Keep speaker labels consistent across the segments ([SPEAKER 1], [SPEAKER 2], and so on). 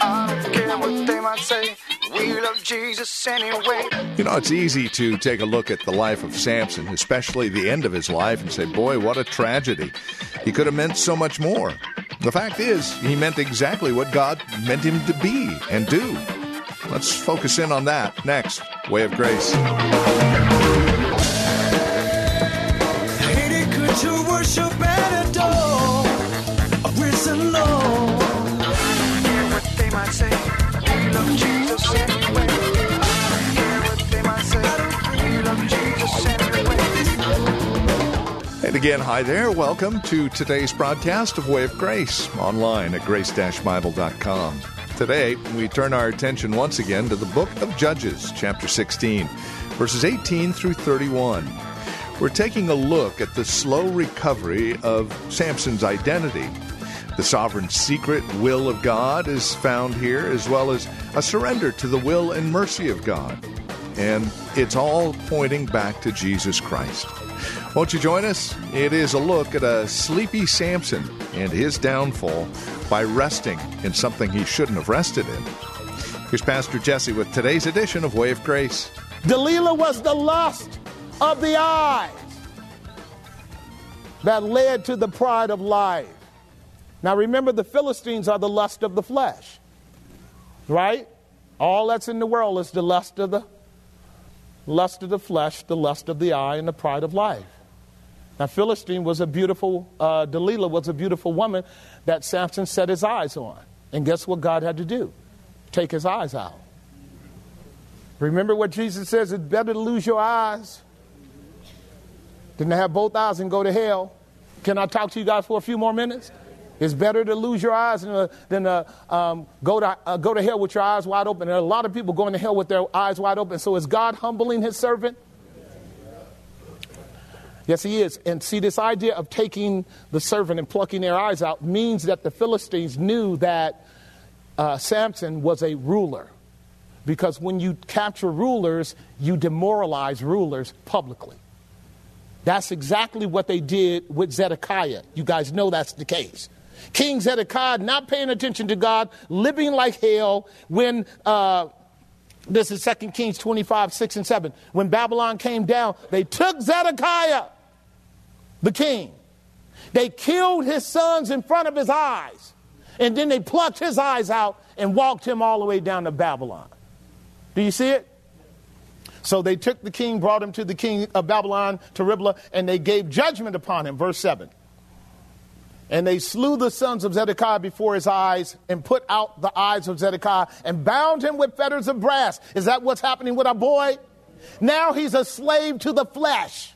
[SPEAKER 1] I care what they might say. We love Jesus anyway.
[SPEAKER 2] You know, it's easy to take a look at the life of Samson, especially the end of his life, and say, boy, what a tragedy. He could have meant so much more. The fact is, he meant exactly what God meant him to be and do. Let's focus in on that next. Way of Grace. Again, hi there. Welcome to today's broadcast of Way of Grace online at grace-bible.com. Today, we turn our attention once again to the book of Judges, chapter 16, verses 18 through 31. We're taking a look at the slow recovery of Samson's identity. The sovereign secret will of God is found here, as well as a surrender to the will and mercy of God. And it's all pointing back to Jesus Christ. Won't you join us? It is a look at a sleepy Samson and his downfall by resting in something he shouldn't have rested in. Here's Pastor Jesse with today's edition of Way of Grace.
[SPEAKER 3] Delilah was the lust of the eyes that led to the pride of life. Now remember, the Philistines are the lust of the flesh, right? All that's in the world is the lust of the lust of the flesh, the lust of the eye, and the pride of life. Now, Philistine was a beautiful, uh, Delilah was a beautiful woman that Samson set his eyes on. And guess what God had to do? Take his eyes out. Remember what Jesus says it's better to lose your eyes than to have both eyes and go to hell. Can I talk to you guys for a few more minutes? It's better to lose your eyes than, uh, than uh, um, go, to, uh, go to hell with your eyes wide open. There are a lot of people going to hell with their eyes wide open. So is God humbling his servant? Yes, he is. And see, this idea of taking the servant and plucking their eyes out means that the Philistines knew that uh, Samson was a ruler. Because when you capture rulers, you demoralize rulers publicly. That's exactly what they did with Zedekiah. You guys know that's the case. King Zedekiah not paying attention to God, living like hell when. Uh, this is 2 Kings 25, 6 and 7. When Babylon came down, they took Zedekiah, the king. They killed his sons in front of his eyes. And then they plucked his eyes out and walked him all the way down to Babylon. Do you see it? So they took the king, brought him to the king of Babylon, to Riblah, and they gave judgment upon him. Verse 7. And they slew the sons of Zedekiah before his eyes and put out the eyes of Zedekiah and bound him with fetters of brass. Is that what's happening with our boy? Now he's a slave to the flesh.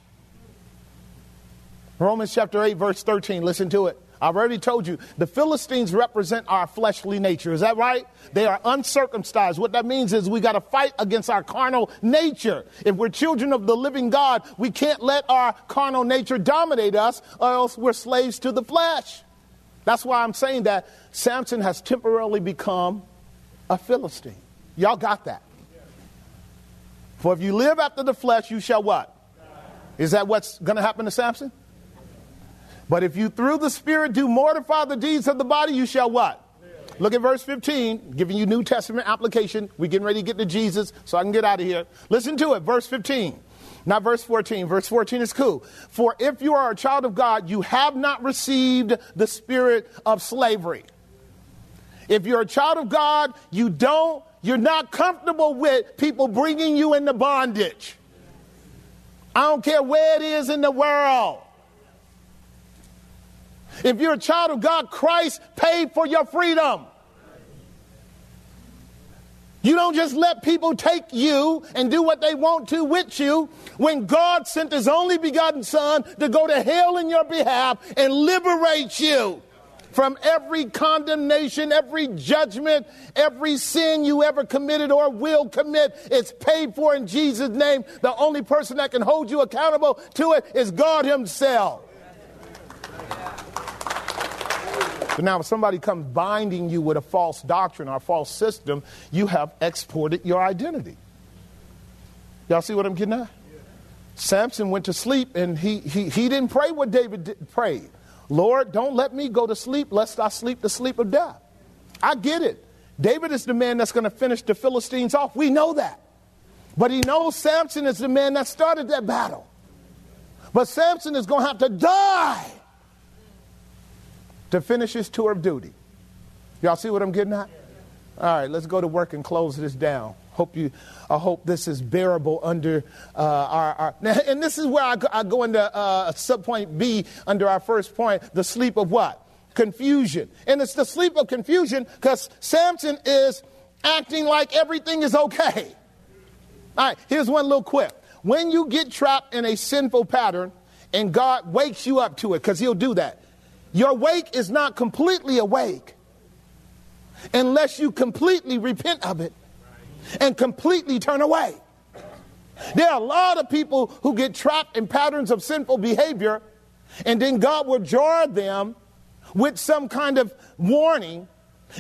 [SPEAKER 3] Romans chapter 8, verse 13. Listen to it. I've already told you, the Philistines represent our fleshly nature. Is that right? They are uncircumcised. What that means is we got to fight against our carnal nature. If we're children of the living God, we can't let our carnal nature dominate us, or else we're slaves to the flesh. That's why I'm saying that Samson has temporarily become a Philistine. Y'all got that? For if you live after the flesh, you shall what? Is that what's going to happen to Samson? But if you through the Spirit do mortify the deeds of the body, you shall what? Look at verse 15, giving you New Testament application. We're getting ready to get to Jesus, so I can get out of here. Listen to it, verse 15. Not verse 14. Verse 14 is cool. For if you are a child of God, you have not received the spirit of slavery. If you're a child of God, you don't, you're not comfortable with people bringing you into bondage. I don't care where it is in the world. If you're a child of God, Christ paid for your freedom. You don't just let people take you and do what they want to with you when God sent his only begotten Son to go to hell in your behalf and liberate you. from every condemnation, every judgment, every sin you ever committed or will commit. It's paid for in Jesus' name. The only person that can hold you accountable to it is God Himself. But now, if somebody comes binding you with a false doctrine or a false system, you have exported your identity. Y'all see what I'm getting at? Samson went to sleep and he, he, he didn't pray what David did, prayed. Lord, don't let me go to sleep lest I sleep the sleep of death. I get it. David is the man that's going to finish the Philistines off. We know that. But he knows Samson is the man that started that battle. But Samson is going to have to die to finish his tour of duty. Y'all see what I'm getting at? All right, let's go to work and close this down. Hope you, I hope this is bearable under uh, our, our and this is where I go, I go into uh, subpoint B under our first point, the sleep of what? Confusion. And it's the sleep of confusion because Samson is acting like everything is okay. All right, here's one little quip. When you get trapped in a sinful pattern and God wakes you up to it, because He'll do that, your wake is not completely awake unless you completely repent of it and completely turn away. There are a lot of people who get trapped in patterns of sinful behavior, and then God will jar them with some kind of warning.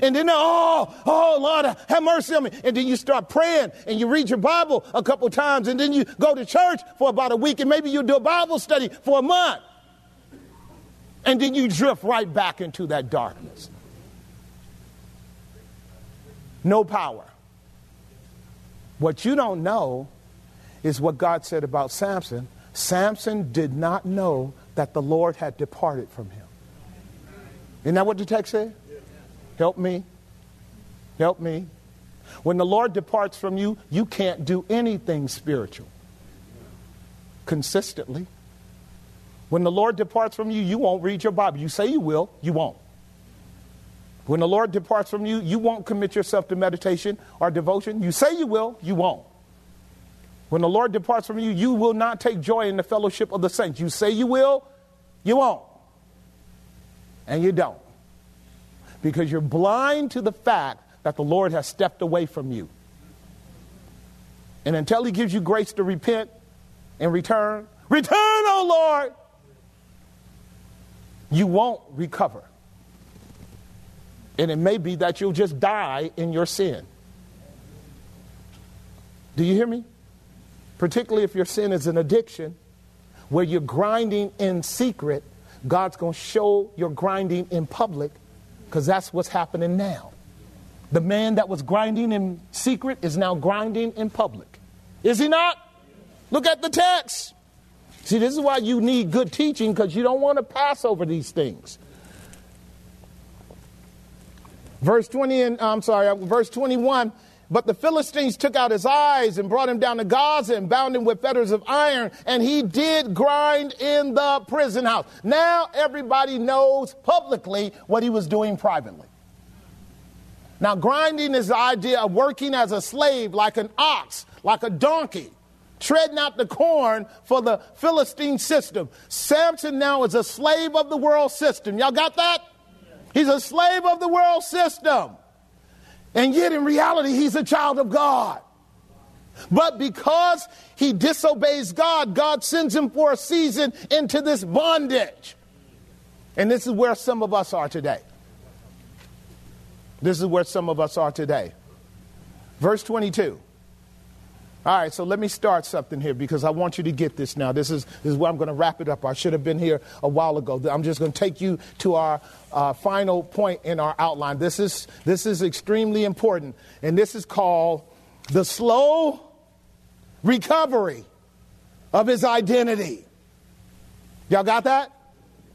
[SPEAKER 3] And then, oh, oh, Lord, have mercy on me. And then you start praying and you read your Bible a couple times, and then you go to church for about a week, and maybe you do a Bible study for a month. And then you drift right back into that darkness. No power. What you don't know is what God said about Samson. Samson did not know that the Lord had departed from him. Isn't that what the text said? Help me. Help me. When the Lord departs from you, you can't do anything spiritual consistently. When the Lord departs from you, you won't read your Bible. You say you will, you won't. When the Lord departs from you, you won't commit yourself to meditation or devotion. You say you will, you won't. When the Lord departs from you, you will not take joy in the fellowship of the saints. You say you will, you won't. And you don't. Because you're blind to the fact that the Lord has stepped away from you. And until He gives you grace to repent and return, return, O Lord, you won't recover. And it may be that you'll just die in your sin. Do you hear me? Particularly if your sin is an addiction where you're grinding in secret, God's going to show your grinding in public because that's what's happening now. The man that was grinding in secret is now grinding in public. Is he not? Look at the text. See, this is why you need good teaching because you don't want to pass over these things. Verse 20 and I'm sorry, uh, verse 21. But the Philistines took out his eyes and brought him down to Gaza and bound him with fetters of iron, and he did grind in the prison house. Now everybody knows publicly what he was doing privately. Now, grinding is the idea of working as a slave, like an ox, like a donkey, treading out the corn for the Philistine system. Samson now is a slave of the world system. Y'all got that? He's a slave of the world system. And yet, in reality, he's a child of God. But because he disobeys God, God sends him for a season into this bondage. And this is where some of us are today. This is where some of us are today. Verse 22. All right, so let me start something here because I want you to get this now. This is, this is where I'm going to wrap it up. I should have been here a while ago. I'm just going to take you to our uh, final point in our outline. This is, this is extremely important, and this is called the slow recovery of his identity. Y'all got that?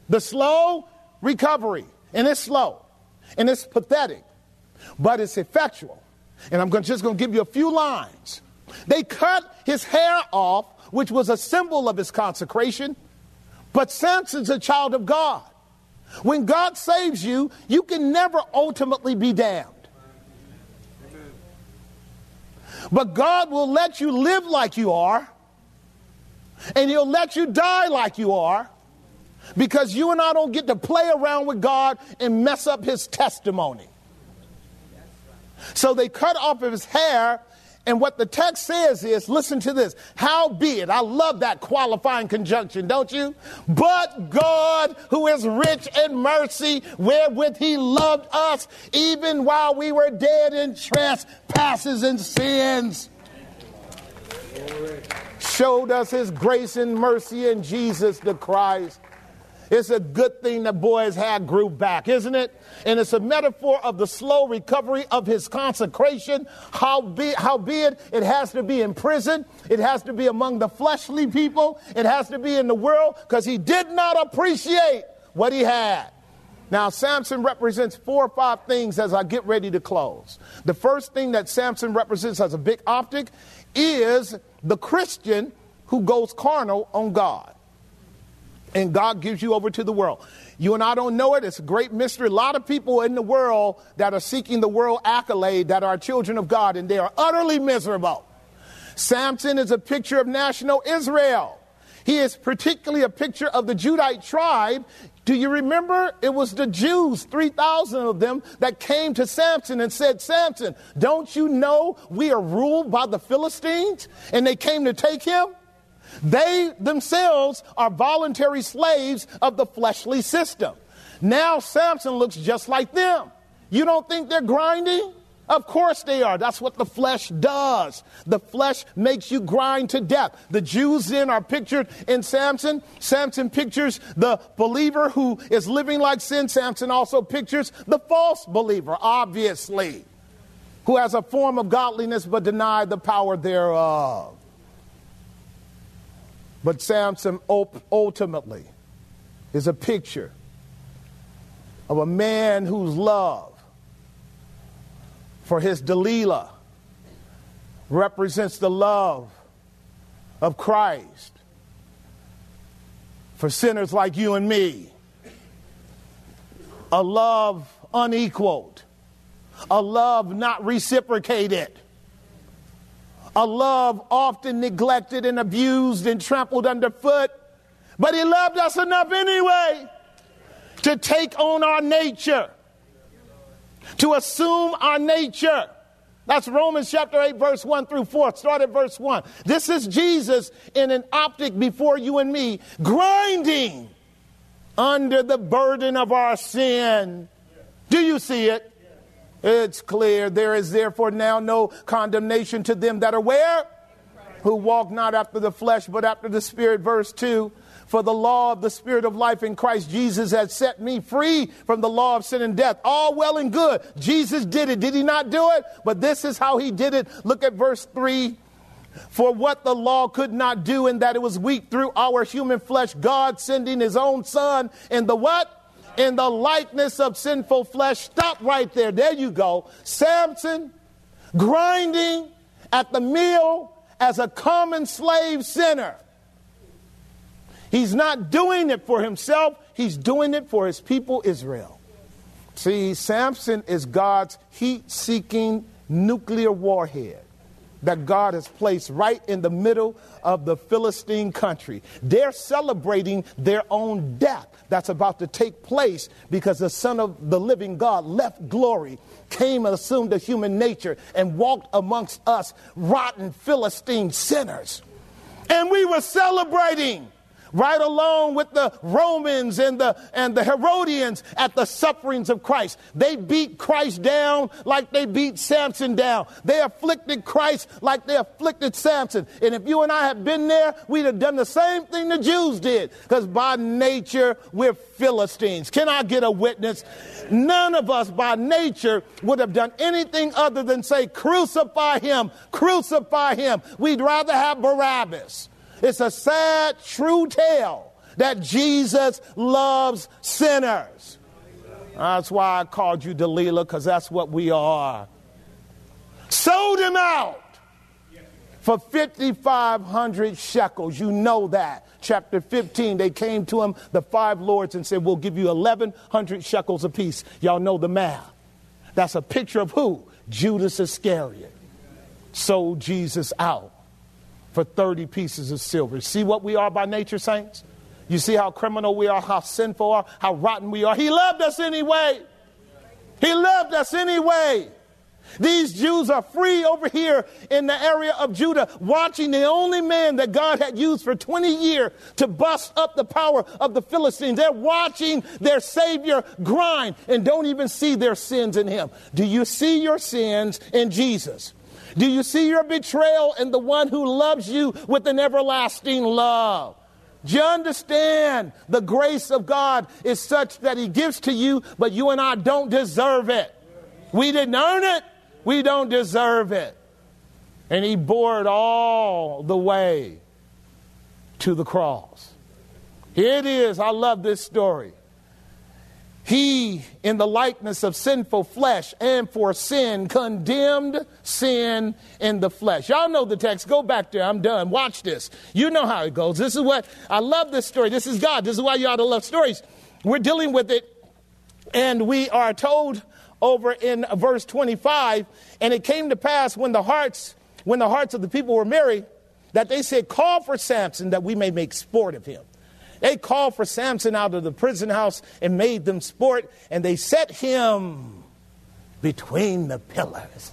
[SPEAKER 3] The slow recovery. And it's slow, and it's pathetic, but it's effectual. And I'm just going to give you a few lines they cut his hair off, which was a symbol of his consecration. But Samson's a child of God. When God saves you, you can never ultimately be damned. But God will let you live like you are, and He'll let you die like you are, Because you and I don't get to play around with God and mess up his testimony. So they cut off his hair and what the text says is listen to this. How be it, I love that qualifying conjunction, don't you? But God, who is rich in mercy, wherewith he loved us, even while we were dead in trespasses and sins, showed us his grace and mercy in Jesus the Christ it's a good thing that boy's hair grew back, isn't it? And it's a metaphor of the slow recovery of his consecration. How be, howbeit, it has to be in prison, it has to be among the fleshly people, it has to be in the world, because he did not appreciate what he had. Now, Samson represents four or five things as I get ready to close. The first thing that Samson represents as a big optic is the Christian who goes carnal on God and God gives you over to the world. You and I don't know it. It's a great mystery. A lot of people in the world that are seeking the world accolade that are children of God, and they are utterly miserable. Samson is a picture of national Israel. He is particularly a picture of the Judite tribe. Do you remember? It was the Jews, 3,000 of them, that came to Samson and said, Samson, don't you know we are ruled by the Philistines? And they came to take him. They themselves are voluntary slaves of the fleshly system. Now Samson looks just like them. You don't think they're grinding? Of course they are. That's what the flesh does. The flesh makes you grind to death. The Jews then are pictured in Samson. Samson pictures the believer who is living like sin. Samson also pictures the false believer, obviously, who has a form of godliness but denied the power thereof. But Samson ultimately is a picture of a man whose love for his Delilah represents the love of Christ for sinners like you and me. A love unequaled, a love not reciprocated a love often neglected and abused and trampled underfoot. But he loved us enough anyway to take on our nature, to assume our nature. That's Romans chapter 8, verse 1 through 4. Start at verse 1. This is Jesus in an optic before you and me, grinding under the burden of our sin. Do you see it? It's clear. There is therefore now no condemnation to them that are where? Who walk not after the flesh, but after the Spirit. Verse 2 For the law of the Spirit of life in Christ Jesus has set me free from the law of sin and death. All well and good. Jesus did it. Did he not do it? But this is how he did it. Look at verse 3. For what the law could not do, in that it was weak through our human flesh, God sending his own Son in the what? In the likeness of sinful flesh. Stop right there. There you go. Samson grinding at the mill as a common slave sinner. He's not doing it for himself, he's doing it for his people Israel. See, Samson is God's heat seeking nuclear warhead that God has placed right in the middle of the Philistine country. They're celebrating their own death that's about to take place because the Son of the living God left glory, came and assumed a human nature, and walked amongst us, rotten Philistine sinners. And we were celebrating right along with the Romans and the, and the Herodians at the sufferings of Christ. They beat Christ down like they beat Samson down. They afflicted Christ like they afflicted Samson. And if you and I had been there, we'd have done the same thing the Jews did because by nature we're Philistines. Can I get a witness? None of us by nature would have done anything other than say, crucify him, crucify him. We'd rather have Barabbas. It's a sad, true tale that Jesus loves sinners. That's why I called you Delilah, because that's what we are. Sold him out for 5,500 shekels. You know that. Chapter 15, they came to him, the five lords, and said, We'll give you 1,100 shekels apiece. Y'all know the math. That's a picture of who? Judas Iscariot sold Jesus out for 30 pieces of silver. See what we are by nature, saints? You see how criminal we are, how sinful are, how rotten we are. He loved us anyway. He loved us anyway. These Jews are free over here in the area of Judah, watching the only man that God had used for 20 years to bust up the power of the Philistines. They're watching their Savior grind and don't even see their sins in him. Do you see your sins in Jesus? Do you see your betrayal in the one who loves you with an everlasting love? Do you understand the grace of God is such that He gives to you, but you and I don't deserve it? We didn't earn it, we don't deserve it. And He bore it all the way to the cross. Here it is. I love this story. He, in the likeness of sinful flesh and for sin, condemned sin in the flesh. Y'all know the text. Go back there. I'm done. Watch this. You know how it goes. This is what I love this story. This is God. This is why you ought to love stories. We're dealing with it, and we are told over in verse 25, and it came to pass when the hearts, when the hearts of the people were merry, that they said, Call for Samson that we may make sport of him. They called for Samson out of the prison house and made them sport, and they set him between the pillars.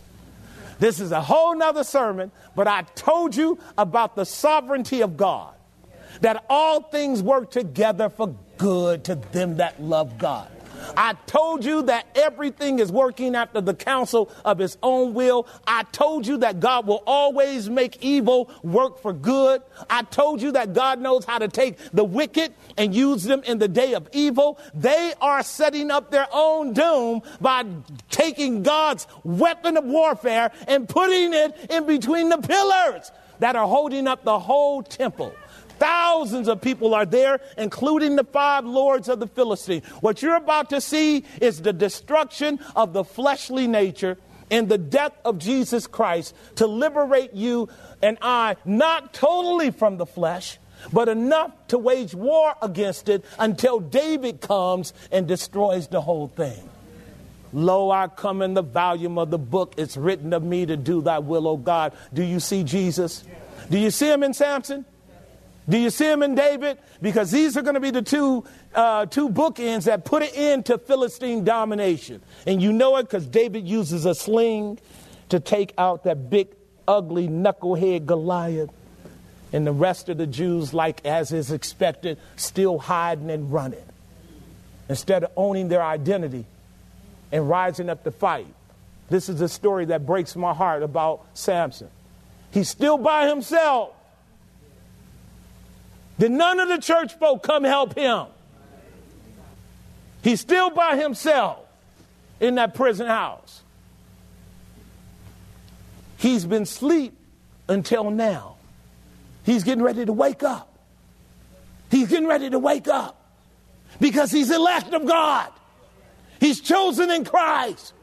[SPEAKER 3] This is a whole nother sermon, but I told you about the sovereignty of God, that all things work together for good to them that love God. I told you that everything is working after the counsel of his own will. I told you that God will always make evil work for good. I told you that God knows how to take the wicked and use them in the day of evil. They are setting up their own doom by taking God's weapon of warfare and putting it in between the pillars that are holding up the whole temple. Thousands of people are there, including the five lords of the Philistines. What you're about to see is the destruction of the fleshly nature and the death of Jesus Christ to liberate you and I, not totally from the flesh, but enough to wage war against it until David comes and destroys the whole thing. Lo, I come in the volume of the book. It's written of me to do thy will, O God. Do you see Jesus? Do you see him in Samson? Do you see him in David? Because these are going to be the two, uh, two bookends that put an end to Philistine domination. And you know it because David uses a sling to take out that big, ugly, knucklehead Goliath. And the rest of the Jews, like as is expected, still hiding and running. Instead of owning their identity and rising up to fight. This is a story that breaks my heart about Samson. He's still by himself did none of the church folk come help him? He's still by himself in that prison house. He's been asleep until now. He's getting ready to wake up. He's getting ready to wake up because he's elect of God. He's chosen in Christ.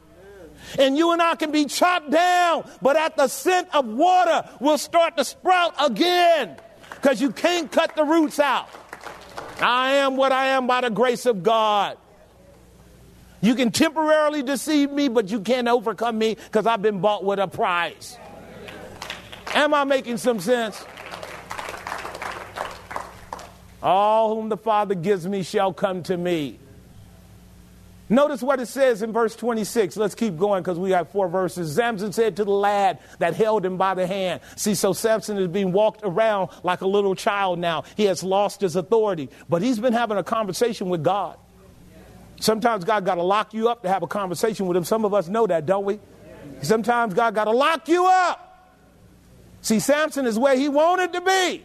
[SPEAKER 3] And you and I can be chopped down, but at the scent of water, we'll start to sprout again because you can't cut the roots out. I am what I am by the grace of God. You can temporarily deceive me, but you can't overcome me because I've been bought with a price. Am I making some sense? All whom the Father gives me shall come to me. Notice what it says in verse 26. Let's keep going because we have four verses. Samson said to the lad that held him by the hand. See, so Samson is being walked around like a little child now. He has lost his authority, but he's been having a conversation with God. Sometimes God got to lock you up to have a conversation with him. Some of us know that, don't we? Sometimes God got to lock you up. See, Samson is where he wanted to be,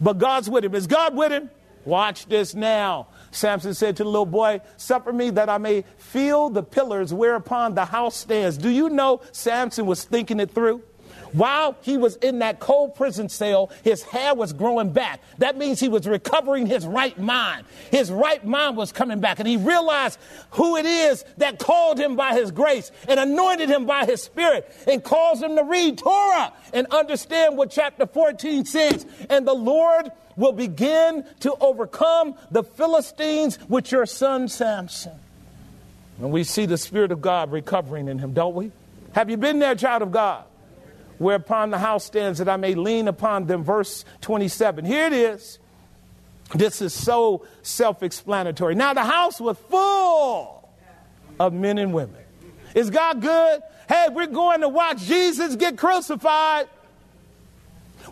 [SPEAKER 3] but God's with him. Is God with him? Watch this now. Samson said to the little boy, Suffer me that I may feel the pillars whereupon the house stands. Do you know Samson was thinking it through? While he was in that cold prison cell, his hair was growing back. That means he was recovering his right mind. His right mind was coming back, and he realized who it is that called him by his grace and anointed him by his spirit and caused him to read Torah and understand what chapter 14 says. And the Lord will begin to overcome the Philistines with your son Samson. And we see the Spirit of God recovering in him, don't we? Have you been there, child of God? whereupon the house stands that I may lean upon them. Verse 27. Here it is. This is so self explanatory. Now, the house was full of men and women. Is God good? Hey, we're going to watch Jesus get crucified.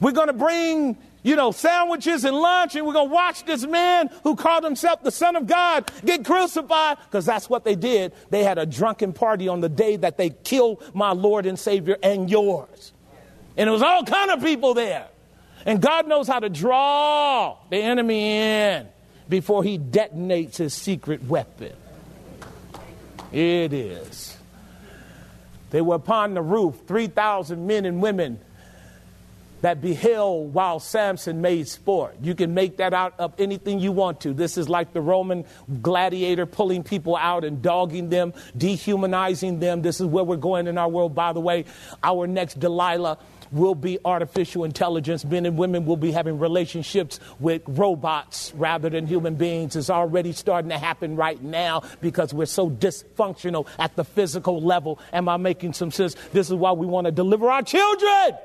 [SPEAKER 3] We're going to bring, you know, sandwiches and lunch, and we're going to watch this man who called himself the Son of God get crucified, because that's what they did. They had a drunken party on the day that they killed my Lord and Savior and yours. And it was all kind of people there. And God knows how to draw the enemy in before he detonates his secret weapon. It is. They were upon the roof, 3,000 men and women that beheld while Samson made sport. You can make that out of anything you want to. This is like the Roman gladiator pulling people out and dogging them, dehumanizing them. This is where we're going in our world, by the way. Our next Delilah will be artificial intelligence. Men and women will be having relationships with robots rather than human beings. It's already starting to happen right now because we're so dysfunctional at the physical level. Am I making some sense? This is why we want to deliver our children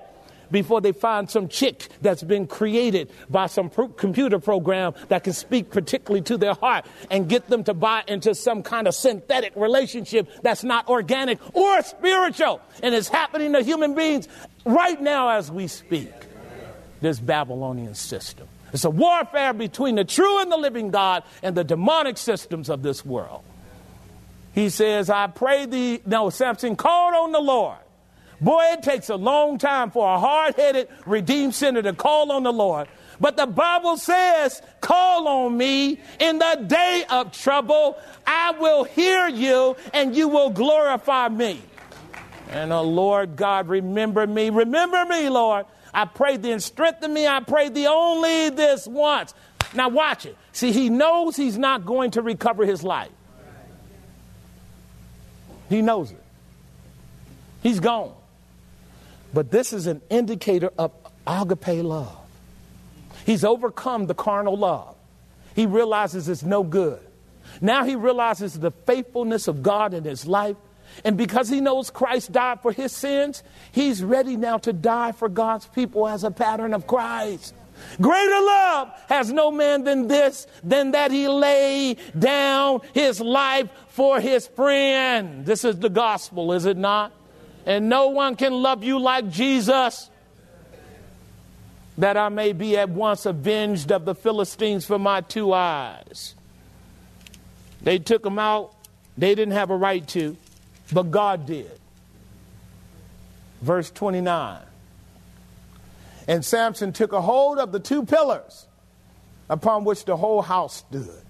[SPEAKER 3] before they find some chick that's been created by some pro- computer program that can speak particularly to their heart and get them to buy into some kind of synthetic relationship that's not organic or spiritual. And it's happening to human beings right now as we speak. This Babylonian system. It's a warfare between the true and the living God and the demonic systems of this world. He says, I pray thee. No, Samson called on the Lord Boy, it takes a long time for a hard headed, redeemed sinner to call on the Lord. But the Bible says, Call on me in the day of trouble. I will hear you and you will glorify me. And the Lord God, remember me. Remember me, Lord. I pray thee and strengthen me. I pray thee only this once. Now, watch it. See, he knows he's not going to recover his life. He knows it. He's gone. But this is an indicator of agape love. He's overcome the carnal love. He realizes it's no good. Now he realizes the faithfulness of God in his life. And because he knows Christ died for his sins, he's ready now to die for God's people as a pattern of Christ. Greater love has no man than this, than that he lay down his life for his friend. This is the gospel, is it not? And no one can love you like Jesus. That I may be at once avenged of the Philistines for my two eyes. They took them out. They didn't have a right to, but God did. Verse 29. And Samson took a hold of the two pillars upon which the whole house stood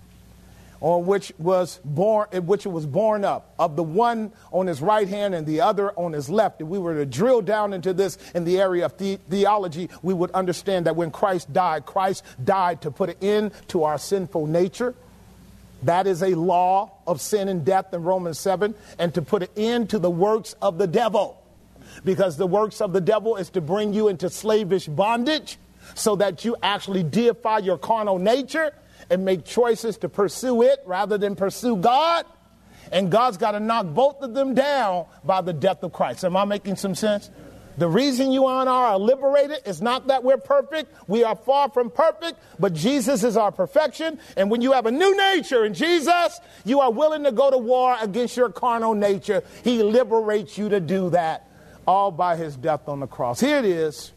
[SPEAKER 3] on which was born, which it was born up, of the one on his right hand and the other on his left. If we were to drill down into this in the area of the- theology, we would understand that when Christ died, Christ died to put an end to our sinful nature. That is a law of sin and death in Romans 7, and to put an end to the works of the devil. Because the works of the devil is to bring you into slavish bondage so that you actually deify your carnal nature and make choices to pursue it rather than pursue God. And God's got to knock both of them down by the death of Christ. Am I making some sense? The reason you and I are liberated is not that we're perfect. We are far from perfect, but Jesus is our perfection. And when you have a new nature in Jesus, you are willing to go to war against your carnal nature. He liberates you to do that all by his death on the cross. Here it is.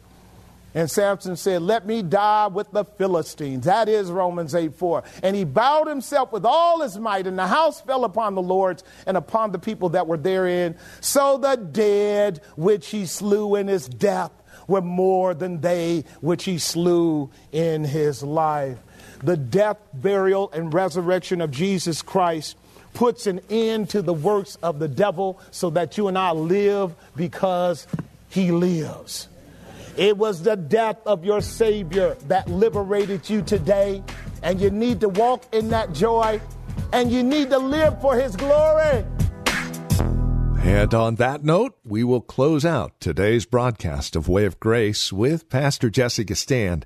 [SPEAKER 3] And Samson said, Let me die with the Philistines. That is Romans 8 4. And he bowed himself with all his might, and the house fell upon the lords and upon the people that were therein. So the dead which he slew in his death were more than they which he slew in his life. The death, burial, and resurrection of Jesus Christ puts an end to the works of the devil so that you and I live because he lives. It was the death of your Savior that liberated you today, and you need to walk in that joy, and you need to live for His glory.
[SPEAKER 2] And on that note, we will close out today's broadcast of Way of Grace with Pastor Jesse Gistand,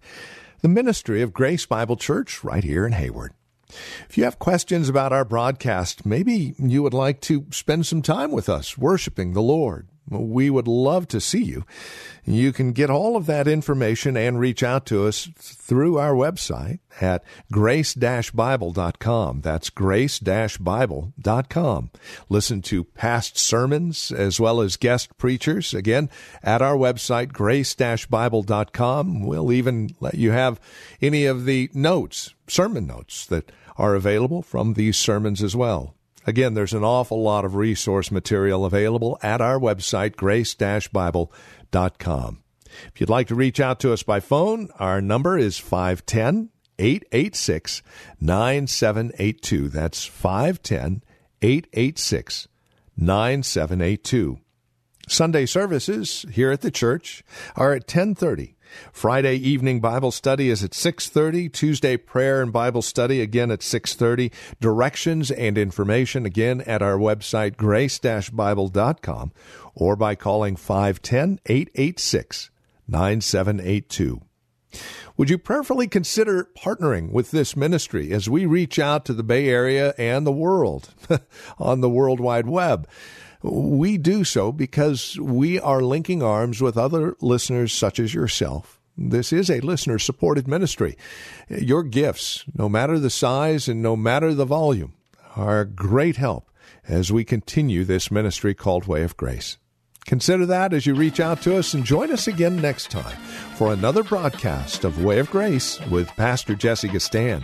[SPEAKER 2] the ministry of Grace Bible Church right here in Hayward. If you have questions about our broadcast, maybe you would like to spend some time with us worshiping the Lord, we would love to see you. You can get all of that information and reach out to us through our website at grace-bible.com. That's grace-bible.com. Listen to past sermons as well as guest preachers again at our website grace-bible.com. We'll even let you have any of the notes, sermon notes that are available from these sermons as well. Again, there's an awful lot of resource material available at our website, grace-bible.com. If you'd like to reach out to us by phone, our number is 510 886 9782. That's 510 886 9782. Sunday services here at the church are at 1030 Friday evening Bible study is at 6:30, Tuesday prayer and Bible study again at 6:30. Directions and information again at our website grace-bible.com or by calling 510-886-9782. Would you prayerfully consider partnering with this ministry as we reach out to the Bay Area and the world on the World Wide Web? We do so because we are linking arms with other listeners such as yourself. This is a listener supported ministry. Your gifts, no matter the size and no matter the volume, are great help as we continue this ministry called Way of Grace. Consider that as you reach out to us and join us again next time for another broadcast of Way of Grace with Pastor Jesse Gistand.